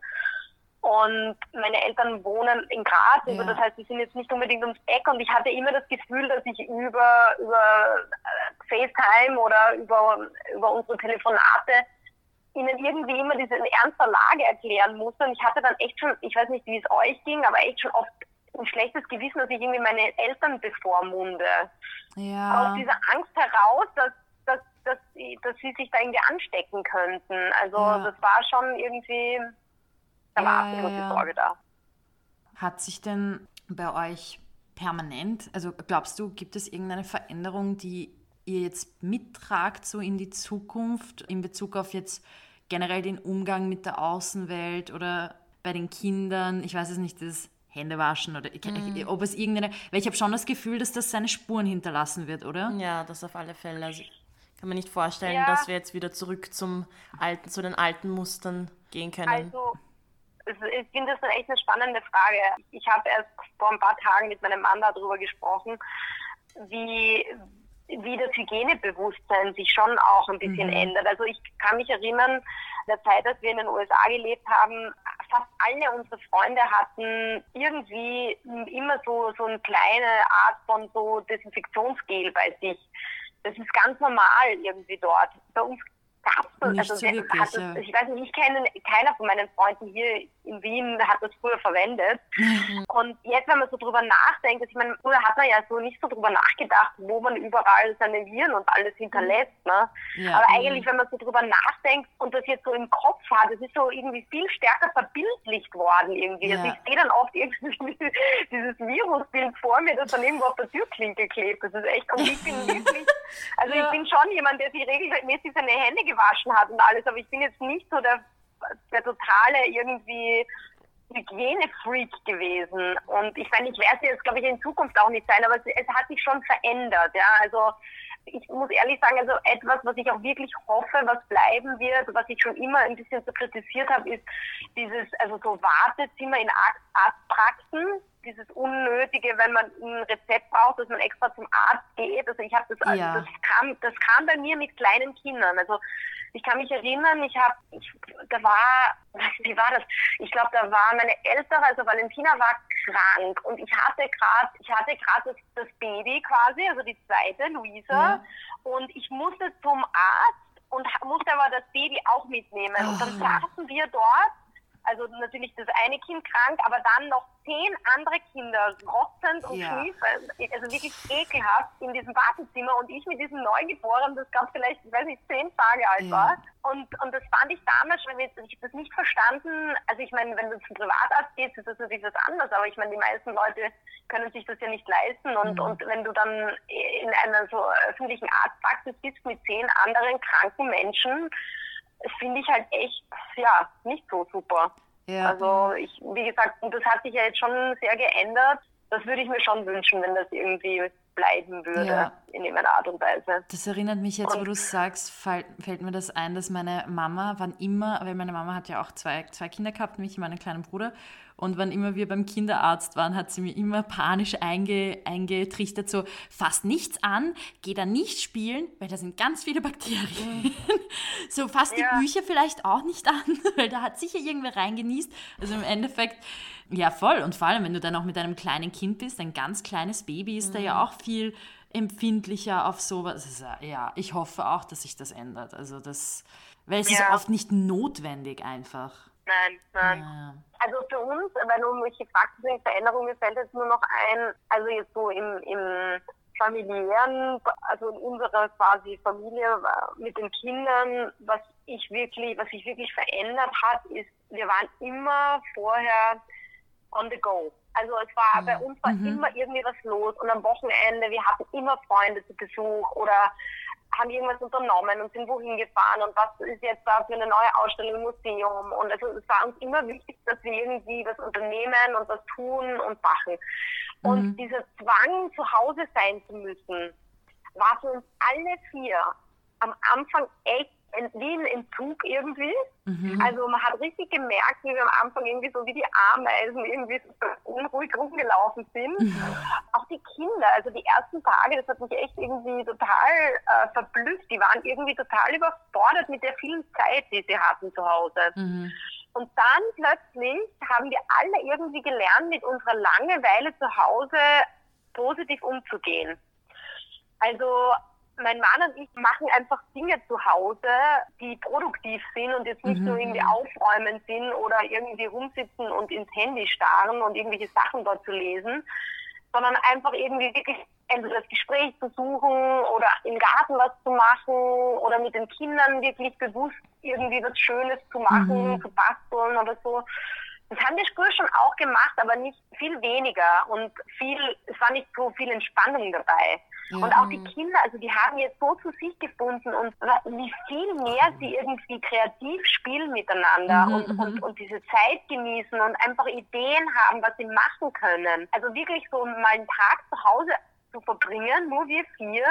[SPEAKER 3] Und meine Eltern wohnen in Graz, also ja. das heißt, sie sind jetzt nicht unbedingt ums Eck und ich hatte immer das Gefühl, dass ich über, über äh, FaceTime oder über, über unsere Telefonate ihnen irgendwie immer diese ernste Lage erklären musste. Und ich hatte dann echt schon, ich weiß nicht, wie es euch ging, aber echt schon oft ein schlechtes Gewissen, dass ich irgendwie meine Eltern bevormunde. Ja. Aus dieser Angst heraus, dass, dass, dass, dass sie sich da irgendwie anstecken könnten. Also ja. das war schon irgendwie, da war ja, absolut ja, Sorge da.
[SPEAKER 2] Hat sich denn bei euch permanent, also glaubst du, gibt es irgendeine Veränderung, die ihr jetzt mittragt so in die Zukunft in Bezug auf jetzt generell den Umgang mit der Außenwelt oder bei den Kindern, ich weiß es nicht, das Händewaschen oder mhm. ob es irgendeine, weil ich habe schon das Gefühl, dass das seine Spuren hinterlassen wird, oder?
[SPEAKER 1] Ja, das auf alle Fälle. Also kann man nicht vorstellen, ja. dass wir jetzt wieder zurück zum alten, zu den alten Mustern gehen können.
[SPEAKER 3] Also ich finde das echt eine spannende Frage. Ich habe erst vor ein paar Tagen mit meinem Mann darüber gesprochen, wie, wie das Hygienebewusstsein sich schon auch ein bisschen mhm. ändert. Also ich kann mich erinnern, der Zeit, als wir in den USA gelebt haben, fast alle unsere Freunde hatten irgendwie immer so, so eine kleine Art von so Desinfektionsgel bei sich. Das ist ganz normal irgendwie dort. Bei uns
[SPEAKER 2] Also, wirklich,
[SPEAKER 3] es, ja. ich weiß nicht, ich kenne keiner von meinen Freunden hier in Wien hat das früher verwendet. Mhm. Und jetzt, wenn man so drüber nachdenkt, also ich meine, früher hat man ja so nicht so drüber nachgedacht, wo man überall seine Viren und alles hinterlässt. Ne? Ja, Aber eigentlich, wenn man so drüber nachdenkt und das jetzt so im Kopf hat, das ist so irgendwie viel stärker verbildlicht worden irgendwie. Also ja. Also ich sehe dann oft irgendwie dieses Virusbild vor mir, das dann irgendwo auf der Türklinke klebt. Das ist echt, und ich bin wirklich, also ich bin schon jemand, der sich regelmäßig seine Hände gewaschen hat und alles, aber ich bin jetzt nicht so der der totale irgendwie Hygienefreak gewesen. Und ich meine, ich werde jetzt, glaube ich, in Zukunft auch nicht sein, aber es, es hat sich schon verändert. Ja, also ich muss ehrlich sagen, also etwas, was ich auch wirklich hoffe, was bleiben wird, was ich schon immer ein bisschen so kritisiert habe, ist dieses, also so Wartezimmer in Arztpraxen, dieses Unnötige, wenn man ein Rezept braucht, dass man extra zum Arzt geht. Also ich habe das, also das kam, das kam bei mir mit kleinen Kindern. Also ich kann mich erinnern, ich habe, da war, wie war das? Ich glaube, da war meine ältere, also Valentina war krank und ich hatte gerade, ich hatte gerade das, das, Baby quasi, also die zweite, Luisa, ja. und ich musste zum Arzt und musste aber das Baby auch mitnehmen. Oh. Und dann ah. saßen wir dort also natürlich das eine Kind krank, aber dann noch zehn andere Kinder rotzend und ja. schniefend, also wirklich ekelhaft in diesem Wartezimmer und ich mit diesem Neugeborenen, das gab vielleicht, ich weiß nicht, zehn Tage alt ja. war. Und, und das fand ich damals, weil ich habe das nicht verstanden. Also ich meine, wenn du zum Privatarzt gehst, ist das natürlich was anderes, aber ich meine, die meisten Leute können sich das ja nicht leisten und, mhm. und wenn du dann in einer so öffentlichen Arztpraxis bist mit zehn anderen kranken Menschen, finde ich halt echt, ja, nicht so super. Ja. Also ich, wie gesagt, und das hat sich ja jetzt schon sehr geändert. Das würde ich mir schon wünschen, wenn das irgendwie bleiben würde ja. in irgendeiner Art und Weise.
[SPEAKER 2] Das erinnert mich jetzt, und, wo du sagst, fällt, fällt, mir das ein, dass meine Mama, wann immer, weil meine Mama hat ja auch zwei, zwei Kinder gehabt, mich und meinen kleinen Bruder, und wann immer wir beim Kinderarzt waren, hat sie mir immer panisch einge, eingetrichtert, so fasst nichts an, geh da nicht spielen, weil da sind ganz viele Bakterien. Mhm. so fasst ja. die Bücher vielleicht auch nicht an, weil da hat sicher irgendwer reingenießt. Also im Endeffekt, ja voll. Und vor allem, wenn du dann auch mit einem kleinen Kind bist, ein ganz kleines Baby ist mhm. da ja mhm. auch viel empfindlicher auf sowas. Also, ja, ich hoffe auch, dass sich das ändert. Also das, weil es ja. ist oft nicht notwendig einfach.
[SPEAKER 3] Nein, nein. Ja. Also für uns, wenn du mich gefragt hast, Veränderungen fällt jetzt nur noch ein, also jetzt so im, im familiären, also in unserer quasi Familie mit den Kindern, was ich wirklich, was sich wirklich verändert hat, ist, wir waren immer vorher on the go. Also es war, bei uns war mhm. immer irgendwie was los und am Wochenende, wir hatten immer Freunde zu Besuch oder haben irgendwas unternommen und sind wohin gefahren und was ist jetzt da für eine neue Ausstellung im Museum. Und also es war uns immer wichtig, dass wir irgendwie was unternehmen und was tun und machen. Und mhm. dieser Zwang, zu Hause sein zu müssen, war für uns alle vier am Anfang echt wie ein Entzug irgendwie. Mhm. Also man hat richtig gemerkt, wie wir am Anfang irgendwie so wie die Ameisen irgendwie so unruhig rumgelaufen sind. Mhm. Auch die Kinder, also die ersten Tage, das hat mich echt irgendwie total äh, verblüfft. Die waren irgendwie total überfordert mit der vielen Zeit, die sie hatten zu Hause. Mhm. Und dann plötzlich haben wir alle irgendwie gelernt, mit unserer Langeweile zu Hause positiv umzugehen. Also mein Mann und ich machen einfach Dinge zu Hause, die produktiv sind und jetzt nicht mhm. nur irgendwie aufräumen sind oder irgendwie rumsitzen und ins Handy starren und irgendwelche Sachen dort zu lesen, sondern einfach irgendwie wirklich entweder das Gespräch zu suchen oder im Garten was zu machen oder mit den Kindern wirklich bewusst irgendwie was Schönes zu machen, mhm. zu basteln oder so. Das haben wir früher schon auch gemacht, aber nicht viel weniger und viel, es war nicht so viel Entspannung dabei. Ja. Und auch die Kinder, also die haben jetzt so zu sich gefunden und wie viel mehr sie irgendwie kreativ spielen miteinander mhm, und, und, mhm. und diese Zeit genießen und einfach Ideen haben, was sie machen können. Also wirklich so mal einen Tag zu Hause zu verbringen, nur wir vier,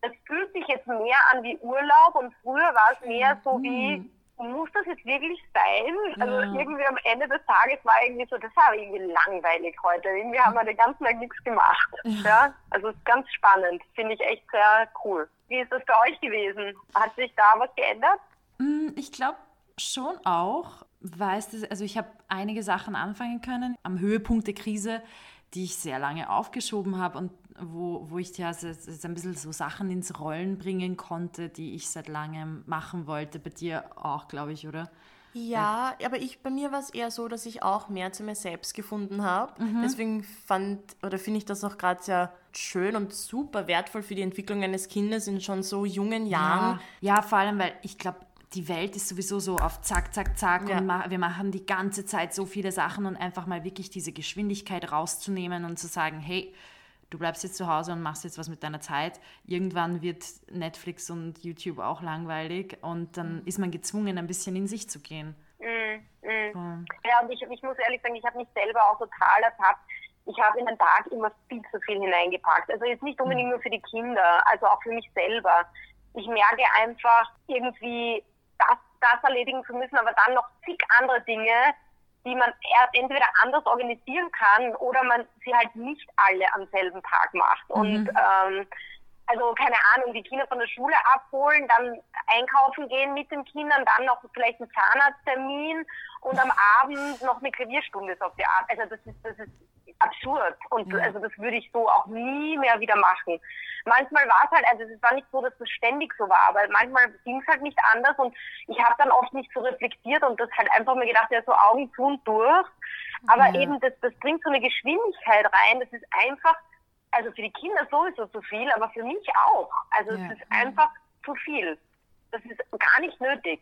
[SPEAKER 3] das fühlt sich jetzt mehr an wie Urlaub und früher war es mehr so wie mhm muss das jetzt wirklich sein? Also ja. irgendwie am Ende des Tages war irgendwie so, das war irgendwie langweilig heute. Irgendwie haben wir den ganzen Tag nichts gemacht. Ja. ja? Also es ist ganz spannend. Finde ich echt sehr cool. Wie ist das bei euch gewesen? Hat sich da was geändert?
[SPEAKER 2] Mm, ich glaube schon auch. Weiß das, also ich habe einige Sachen anfangen können. Am Höhepunkt der Krise die ich sehr lange aufgeschoben habe und wo, wo ich ja so, so ein bisschen so Sachen ins Rollen bringen konnte, die ich seit langem machen wollte. Bei dir auch, glaube ich, oder?
[SPEAKER 1] Ja, aber ich, bei mir war es eher so, dass ich auch mehr zu mir selbst gefunden habe. Mhm. Deswegen fand oder finde ich das auch gerade sehr schön und super wertvoll für die Entwicklung eines Kindes in schon so jungen Jahren.
[SPEAKER 2] Ja, ja vor allem, weil ich glaube, die Welt ist sowieso so auf Zack, Zack, Zack ja. und ma wir machen die ganze Zeit so viele Sachen und einfach mal wirklich diese Geschwindigkeit rauszunehmen und zu sagen, hey, du bleibst jetzt zu Hause und machst jetzt was mit deiner Zeit. Irgendwann wird Netflix und YouTube auch langweilig und dann mhm. ist man gezwungen, ein bisschen in sich zu gehen.
[SPEAKER 3] Mhm. Ja, und ich, ich muss ehrlich sagen, ich habe mich selber auch total ertappt. Ich habe in den Tag immer viel zu viel hineingepackt. Also jetzt nicht unbedingt hm. nur für die Kinder, also auch für mich selber. Ich merke einfach irgendwie, das, das erledigen zu müssen, aber dann noch zig andere Dinge, die man entweder anders organisieren kann oder man sie halt nicht alle am selben Tag macht. Und mhm. ähm, also keine Ahnung, die Kinder von der Schule abholen, dann einkaufen gehen mit den Kindern, dann noch vielleicht einen Zahnarzttermin und am Abend noch eine Klavierstunde auf die Art. Also das ist, das ist absurd und ja. also das würde ich so auch nie mehr wieder machen. Manchmal war es halt, also es war nicht so, dass das ständig so war, aber manchmal ging es halt nicht anders und ich habe dann oft nicht so reflektiert und das halt einfach mir gedacht, ja so Augen zu und durch. Aber ja. eben das, das bringt so eine Geschwindigkeit rein, das ist einfach also für die Kinder sowieso zu viel, aber für mich auch. Also ja. es ist einfach zu viel. Das ist gar nicht nötig.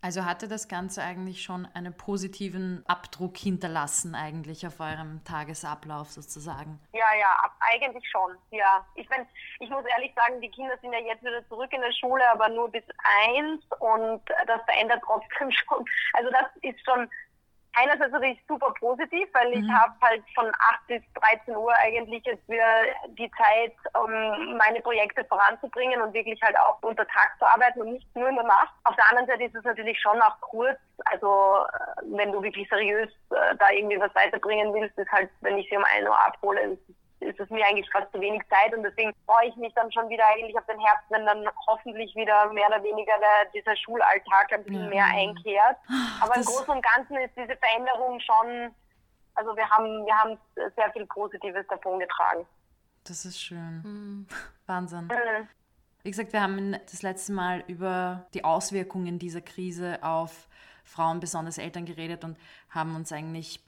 [SPEAKER 2] Also hatte das Ganze eigentlich schon einen positiven Abdruck hinterlassen, eigentlich auf eurem Tagesablauf sozusagen?
[SPEAKER 3] Ja, ja, eigentlich schon, ja. Ich, mein, ich muss ehrlich sagen, die Kinder sind ja jetzt wieder zurück in der Schule, aber nur bis eins und das verändert trotzdem schon. Also das ist schon einerseits natürlich super positiv, weil ich mhm. habe halt von 8 bis 13 Uhr eigentlich jetzt wieder die Zeit, um meine Projekte voranzubringen und wirklich halt auch unter Tag zu arbeiten und nicht nur in der Nacht. Auf der anderen Seite ist es natürlich schon auch kurz, also äh, wenn du wirklich seriös äh, da irgendwie was weiterbringen willst, ist halt, wenn ich sie um 1 Uhr abhole, ist ist es mir eigentlich fast zu wenig Zeit und deswegen freue ich mich dann schon wieder eigentlich auf den Herbst, wenn dann hoffentlich wieder mehr oder weniger der, dieser Schulalltag ein bisschen ja. mehr einkehrt. Aber das im Großen und Ganzen ist diese Veränderung schon, also wir haben, wir haben sehr viel Positives davon getragen.
[SPEAKER 2] Das ist schön. Mhm. Wahnsinn. Mhm. Wie gesagt, wir haben das letzte Mal über die Auswirkungen dieser Krise auf Frauen, besonders Eltern geredet und haben uns eigentlich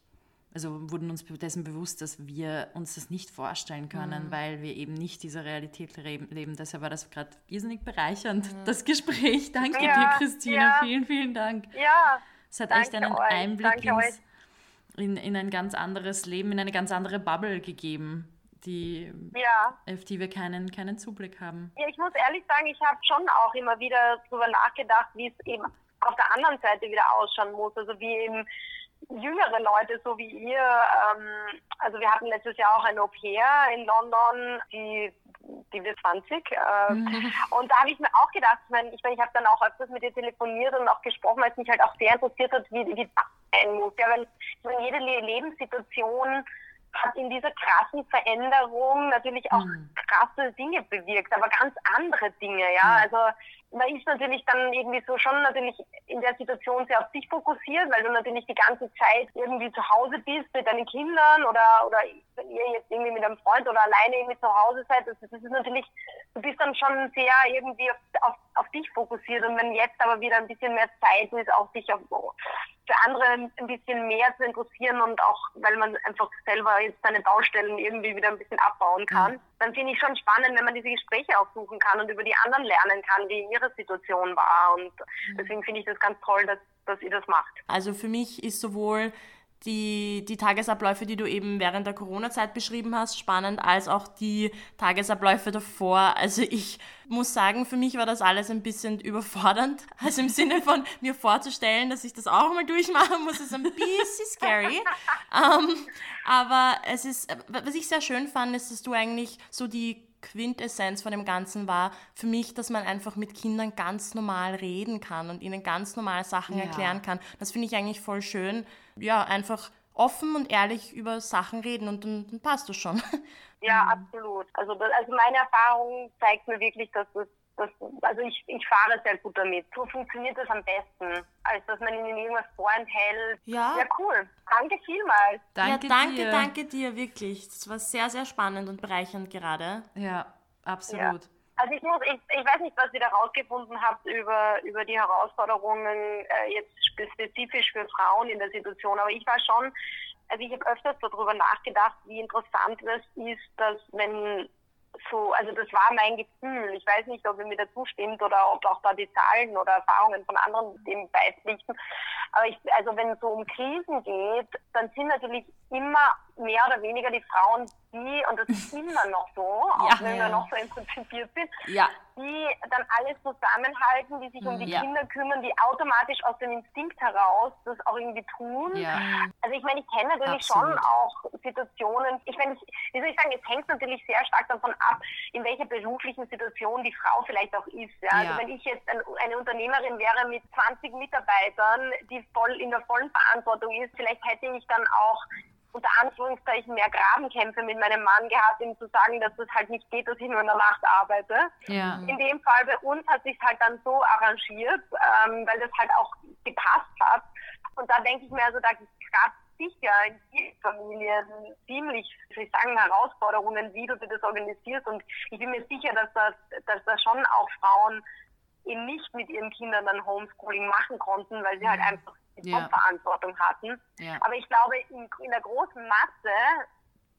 [SPEAKER 2] also wurden uns dessen bewusst, dass wir uns das nicht vorstellen können, mhm. weil wir eben nicht diese Realität leben. Deshalb war das gerade irrsinnig bereichernd, mhm. das Gespräch. Danke ja, dir, Christina. Ja. Vielen, vielen Dank.
[SPEAKER 3] Ja.
[SPEAKER 2] Es hat echt einen euch. Einblick ins, in, in ein ganz anderes Leben, in eine ganz andere Bubble gegeben, die, ja. auf die wir keinen, keinen Zublick haben.
[SPEAKER 3] Ja, ich muss ehrlich sagen, ich habe schon auch immer wieder darüber nachgedacht, wie es eben auf der anderen Seite wieder ausschauen muss. Also wie eben jüngere Leute, so wie ihr, ähm, also wir hatten letztes Jahr auch ein Au-pair in London, die, die wird 20. Äh, mhm. Und da habe ich mir auch gedacht, ich meine, ich, mein, ich habe dann auch öfters mit ihr telefoniert und auch gesprochen, weil es mich halt auch sehr interessiert hat, wie, wie das sein muss. Ja, weil ich meine, jede Lebenssituation hat in dieser krassen Veränderung natürlich auch mhm. krasse Dinge bewirkt, aber ganz andere Dinge, ja. Mhm. Also man ist natürlich dann irgendwie so schon natürlich in der Situation sehr auf sich fokussiert, weil du natürlich die ganze Zeit irgendwie zu Hause bist mit deinen Kindern oder oder ihr jetzt irgendwie mit einem Freund oder alleine irgendwie zu Hause seid. Das, das ist natürlich, du bist dann schon sehr irgendwie auf, auf, auf dich fokussiert und wenn jetzt aber wieder ein bisschen mehr Zeit ist, auch sich auf, für andere ein bisschen mehr zu interessieren und auch, weil man einfach selber jetzt seine Baustellen irgendwie wieder ein bisschen abbauen kann, mhm. Dann finde ich schon spannend, wenn man diese Gespräche auch suchen kann und über die anderen lernen kann, wie ihre Situation war. Und mhm. deswegen finde ich das ganz toll, dass, dass ihr das macht.
[SPEAKER 1] Also für mich ist sowohl die, die Tagesabläufe, die du eben während der Corona-Zeit beschrieben hast, spannend, als auch die Tagesabläufe davor. Also ich muss sagen, für mich war das alles ein bisschen überfordernd. Also im Sinne von mir vorzustellen, dass ich das auch mal durchmachen muss, ist ein bisschen scary. um, ähm, aber es ist, was ich sehr schön fand, ist, dass du eigentlich so die Quintessenz von dem Ganzen war für mich, dass man einfach mit Kindern ganz normal reden kann und ihnen ganz normal Sachen ja. erklären kann. Das finde ich eigentlich voll schön. Ja, einfach offen und ehrlich über Sachen reden und dann, dann passt das schon.
[SPEAKER 3] Ja, absolut. Also, das, also meine Erfahrung zeigt mir wirklich, dass das das, also ich, ich fahre sehr gut damit. So funktioniert das am besten, als dass man ihnen irgendwas vorenthält. Ja. Ja, cool. Danke vielmals.
[SPEAKER 1] Danke ja, danke, dir. danke dir, wirklich. Das war sehr, sehr spannend und bereichernd gerade.
[SPEAKER 2] Ja, absolut. Ja.
[SPEAKER 3] Also ich muss, ich, ich weiß nicht, was ihr da rausgefunden habt über, über die Herausforderungen äh, jetzt spezifisch für Frauen in der Situation, aber ich war schon, also ich habe öfters darüber nachgedacht, wie interessant das ist, dass wenn so, also das war mein Gefühl. Ich weiß nicht, ob ihr mir dazu stimmt oder ob auch da die Zahlen oder Erfahrungen von anderen dem beipflichten. Aber ich, also wenn es so um Krisen geht, dann sind natürlich immer mehr oder weniger die Frauen die, und das ist immer noch so, auch
[SPEAKER 2] Ja.
[SPEAKER 3] wenn
[SPEAKER 1] Ja.
[SPEAKER 3] wir noch so konzipiert sind,
[SPEAKER 2] Ja.
[SPEAKER 3] die dann alles zusammenhalten, die sich um die. Kinder kümmern, die automatisch aus dem Instinkt heraus das auch irgendwie tun. Also ich meine, ich kenne natürlich
[SPEAKER 2] Absolut.
[SPEAKER 3] schon auch Situationen, ich meine, ich, wie soll ich sagen, es hängt natürlich sehr stark davon ab, in welcher beruflichen Situation die Frau vielleicht auch ist. Also wenn ich jetzt ein, eine Unternehmerin wäre mit 20 Mitarbeitern, die voll in der vollen Verantwortung ist, vielleicht hätte ich dann auch unter Anführungszeichen mehr Grabenkämpfe mit meinem Mann gehabt, ihm zu sagen, dass das halt nicht geht, dass ich nur in der Nacht arbeite.
[SPEAKER 2] Ja.
[SPEAKER 3] In dem Fall bei uns hat sich halt dann so arrangiert, ähm, weil das halt auch gepasst hat. Und da denke ich mir, also da es sicher in vielen Familien ziemlich, ich sagen, Herausforderungen, wie du das organisierst. Und ich bin mir sicher, dass das, dass das schon auch Frauen eben nicht mit ihren Kindern dann Homeschooling machen konnten, weil sie halt einfach die
[SPEAKER 2] Ja.
[SPEAKER 3] Top-Verantwortung hatten.
[SPEAKER 2] Ja.
[SPEAKER 3] Aber ich glaube, in, in der großen Masse,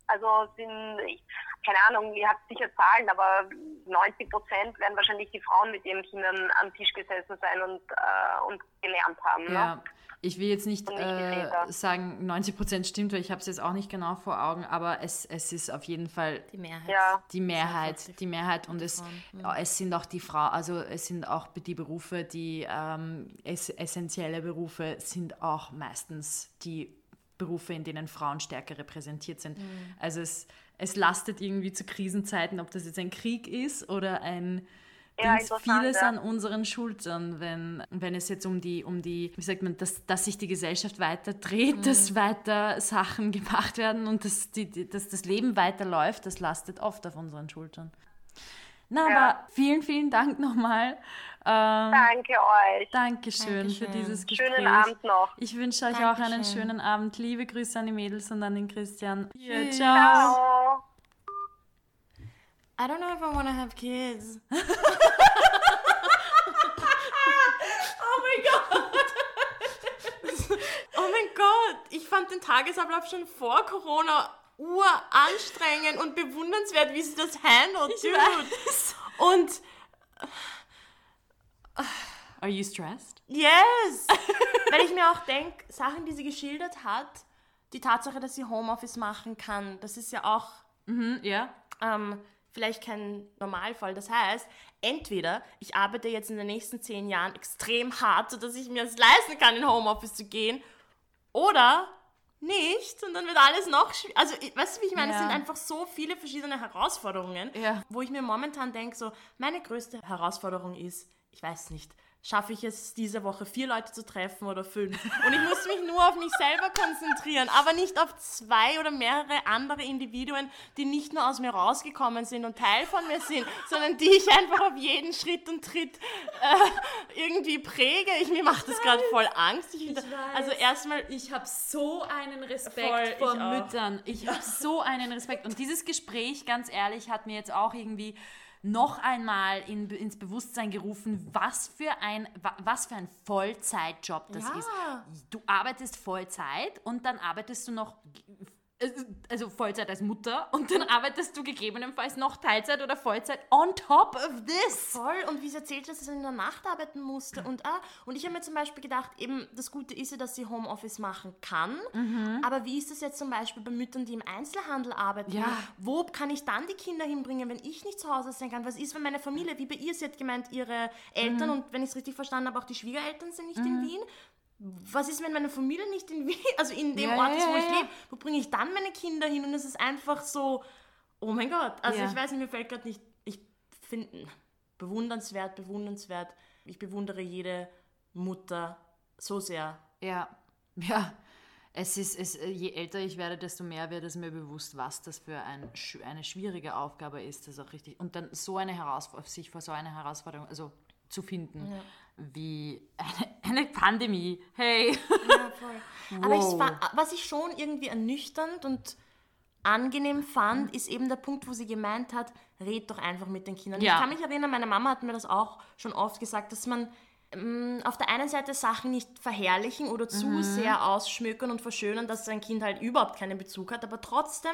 [SPEAKER 3] also sind, ich- keine Ahnung, ihr habt sicher Zahlen, aber 90 Prozent werden wahrscheinlich die Frauen mit ihren Kindern am Tisch gesessen sein und, äh, und gelernt haben. Ne?
[SPEAKER 2] Ich will jetzt nicht äh, sagen, 90 Prozent stimmt, weil ich habe es jetzt auch nicht genau vor Augen, aber es, es ist auf jeden Fall
[SPEAKER 1] Die Mehrheit.
[SPEAKER 3] Ja.
[SPEAKER 2] die Mehrheit, die Mehrheit und es, ja, es sind auch die Frauen, also es sind auch die Berufe, die ähm, ess essentielle Berufe sind auch meistens die Berufe, in denen Frauen stärker repräsentiert sind. Also es, es lastet irgendwie zu Krisenzeiten, ob das jetzt ein Krieg ist oder ein
[SPEAKER 3] Ja,
[SPEAKER 2] Dings,
[SPEAKER 3] interessant,
[SPEAKER 2] vieles an unseren Schultern, wenn, wenn es jetzt um die, um die, wie sagt man, dass, dass sich die Gesellschaft weiter dreht,
[SPEAKER 3] Mhm.
[SPEAKER 2] dass weiter Sachen gemacht werden und dass, die, die, dass das Leben weiterläuft, das lastet oft auf unseren Schultern. Na,
[SPEAKER 3] Ja.
[SPEAKER 2] aber vielen, vielen Dank nochmal. Ähm,
[SPEAKER 3] Danke euch.
[SPEAKER 2] Dankeschön für
[SPEAKER 1] Dankeschön.
[SPEAKER 2] dieses Gespräch.
[SPEAKER 3] Schönen Abend noch.
[SPEAKER 2] Ich wünsche euch auch einen
[SPEAKER 1] Dankeschön.
[SPEAKER 2] schönen Abend. Liebe Grüße an die Mädels und an den Christian. Ja,
[SPEAKER 1] Tschüss.
[SPEAKER 2] ciao.
[SPEAKER 3] Ciao.
[SPEAKER 1] I don't know if I want to have kids. oh mein Gott. oh mein Gott. Ich fand den Tagesablauf schon vor Corona uranstrengend und bewundernswert, wie sie das handelt,
[SPEAKER 2] Ich
[SPEAKER 1] dude.
[SPEAKER 2] weiß.
[SPEAKER 1] Und
[SPEAKER 2] Are you stressed?
[SPEAKER 1] yes, weil ich mir auch denke, Sachen, die sie geschildert hat, die Tatsache, dass sie Homeoffice machen kann, das ist ja auch
[SPEAKER 2] Mhm, ja.
[SPEAKER 1] ähm, vielleicht kein Normalfall. Das heißt, entweder ich arbeite jetzt in den nächsten zehn Jahren extrem hart, sodass ich mir es leisten kann, in Homeoffice zu gehen, oder nicht und dann wird alles noch schwieriger. Also, weißt du, wie ich meine? Es
[SPEAKER 2] Ja.
[SPEAKER 1] sind einfach so viele verschiedene Herausforderungen,
[SPEAKER 2] Ja.
[SPEAKER 1] wo ich mir momentan denke, so, meine größte Herausforderung ist, ich weiß nicht, schaffe ich es diese Woche vier Leute zu treffen oder fünf? Und ich muss mich nur auf mich selber konzentrieren, aber nicht auf zwei oder mehrere andere Individuen, die nicht nur aus mir rausgekommen sind und Teil von mir sind, sondern die ich einfach auf jeden Schritt und Tritt äh, irgendwie präge. Ich, mir macht das gerade voll Angst. Ich, finde- also erstmal,
[SPEAKER 2] Ich habe so einen Respekt
[SPEAKER 1] Voll,
[SPEAKER 2] vor
[SPEAKER 1] ich.
[SPEAKER 2] Müttern. Ich habe so einen Respekt. Und dieses Gespräch, ganz ehrlich, hat mir jetzt auch irgendwie noch einmal in, ins Bewusstsein gerufen, was für ein, wa- was für ein Vollzeitjob das
[SPEAKER 1] Ja.
[SPEAKER 2] ist. Du arbeitest Vollzeit und dann arbeitest du noch, also Vollzeit als Mutter und dann arbeitest du gegebenenfalls noch Teilzeit oder Vollzeit on top of this.
[SPEAKER 1] Voll, und wie sie erzählt, dass sie in der Nacht arbeiten musste. Und, ah, und ich habe mir zum Beispiel gedacht, eben das Gute ist ja, dass sie Homeoffice machen kann. Aber wie ist das jetzt zum Beispiel bei Müttern, die im Einzelhandel arbeiten?
[SPEAKER 2] Ja.
[SPEAKER 1] Wo kann ich dann die Kinder hinbringen, wenn ich nicht zu Hause sein kann? Was ist, wenn meine Familie, wie bei ihr, sie hat gemeint, ihre Eltern und wenn ich es richtig verstanden habe, auch die Schwiegereltern sind nicht in Wien? Was ist, wenn meine Familie nicht in Wien, also in dem
[SPEAKER 2] Ja,
[SPEAKER 1] Ort
[SPEAKER 2] ja,
[SPEAKER 1] ist, wo
[SPEAKER 2] ja,
[SPEAKER 1] ich
[SPEAKER 2] ja.
[SPEAKER 1] lebe? Wo bringe ich dann meine Kinder hin? Und es ist einfach so, oh mein Gott. Also
[SPEAKER 2] Ja.
[SPEAKER 1] ich weiß nicht, mir fällt gerade nicht, ich finde bewundernswert, bewundernswert. Ich bewundere jede Mutter so sehr.
[SPEAKER 2] Ja, ja. Es ist, es, äh, je älter ich werde, desto mehr wird es mir bewusst, was das für ein, eine schwierige Aufgabe ist. Das auch richtig. Und dann so eine Herausforderung, sich vor so eine Herausforderung, also zu finden, wie eine, Pandemie. Hey.
[SPEAKER 1] Ja. Aber ich,
[SPEAKER 2] Wow.
[SPEAKER 1] fa- was ich schon irgendwie ernüchternd und angenehm fand, ist eben der Punkt, wo sie gemeint hat, red doch einfach mit den Kindern.
[SPEAKER 2] Ja.
[SPEAKER 1] Ich kann mich erinnern, meine Mama hat mir das auch schon oft gesagt, dass man ähm, auf der einen Seite Sachen nicht verherrlichen oder zu
[SPEAKER 2] Mhm.
[SPEAKER 1] sehr ausschmückern und verschönern, dass sein Kind halt überhaupt keinen Bezug hat, aber trotzdem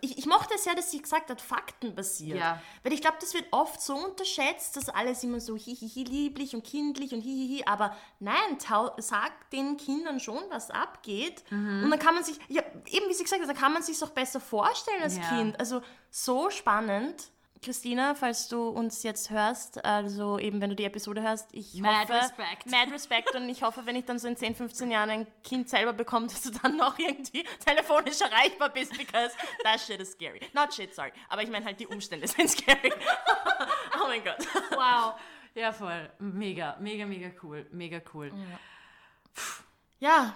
[SPEAKER 1] ich, ich mochte es ja, dass sie gesagt hat, faktenbasiert.
[SPEAKER 2] Ja.
[SPEAKER 1] Weil ich glaube, das wird oft so unterschätzt, dass alles immer so hihihi lieblich und kindlich und hihihi, aber nein, tau, sag den Kindern schon, was abgeht.
[SPEAKER 2] Mhm.
[SPEAKER 1] Und dann kann man sich, ja, eben wie sie gesagt hat, dann kann man sich auch besser vorstellen als
[SPEAKER 2] Ja.
[SPEAKER 1] Kind. Also so spannend. Christina, falls du uns jetzt hörst, also eben wenn du die Episode hörst, ich
[SPEAKER 2] Mad
[SPEAKER 1] hoffe,
[SPEAKER 2] respect.
[SPEAKER 1] Mad Respect und ich hoffe, wenn ich dann so in 10, 15 Jahren ein Kind selber bekomme, dass du dann noch irgendwie telefonisch erreichbar bist, because that shit is scary. Not shit, sorry, aber ich meine halt die Umstände sind scary. oh mein Gott.
[SPEAKER 2] Wow. Ja, voll. Mega, mega, mega cool. Mega cool.
[SPEAKER 1] Ja,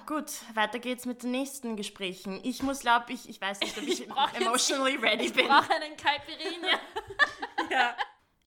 [SPEAKER 1] gut, weiter geht's mit den nächsten Gesprächen. Ich muss, glaube ich, ich weiß nicht, ob ich,
[SPEAKER 2] jetzt-
[SPEAKER 1] emotionally ready bin.
[SPEAKER 2] brauche einen Caipirinha.
[SPEAKER 1] Ja.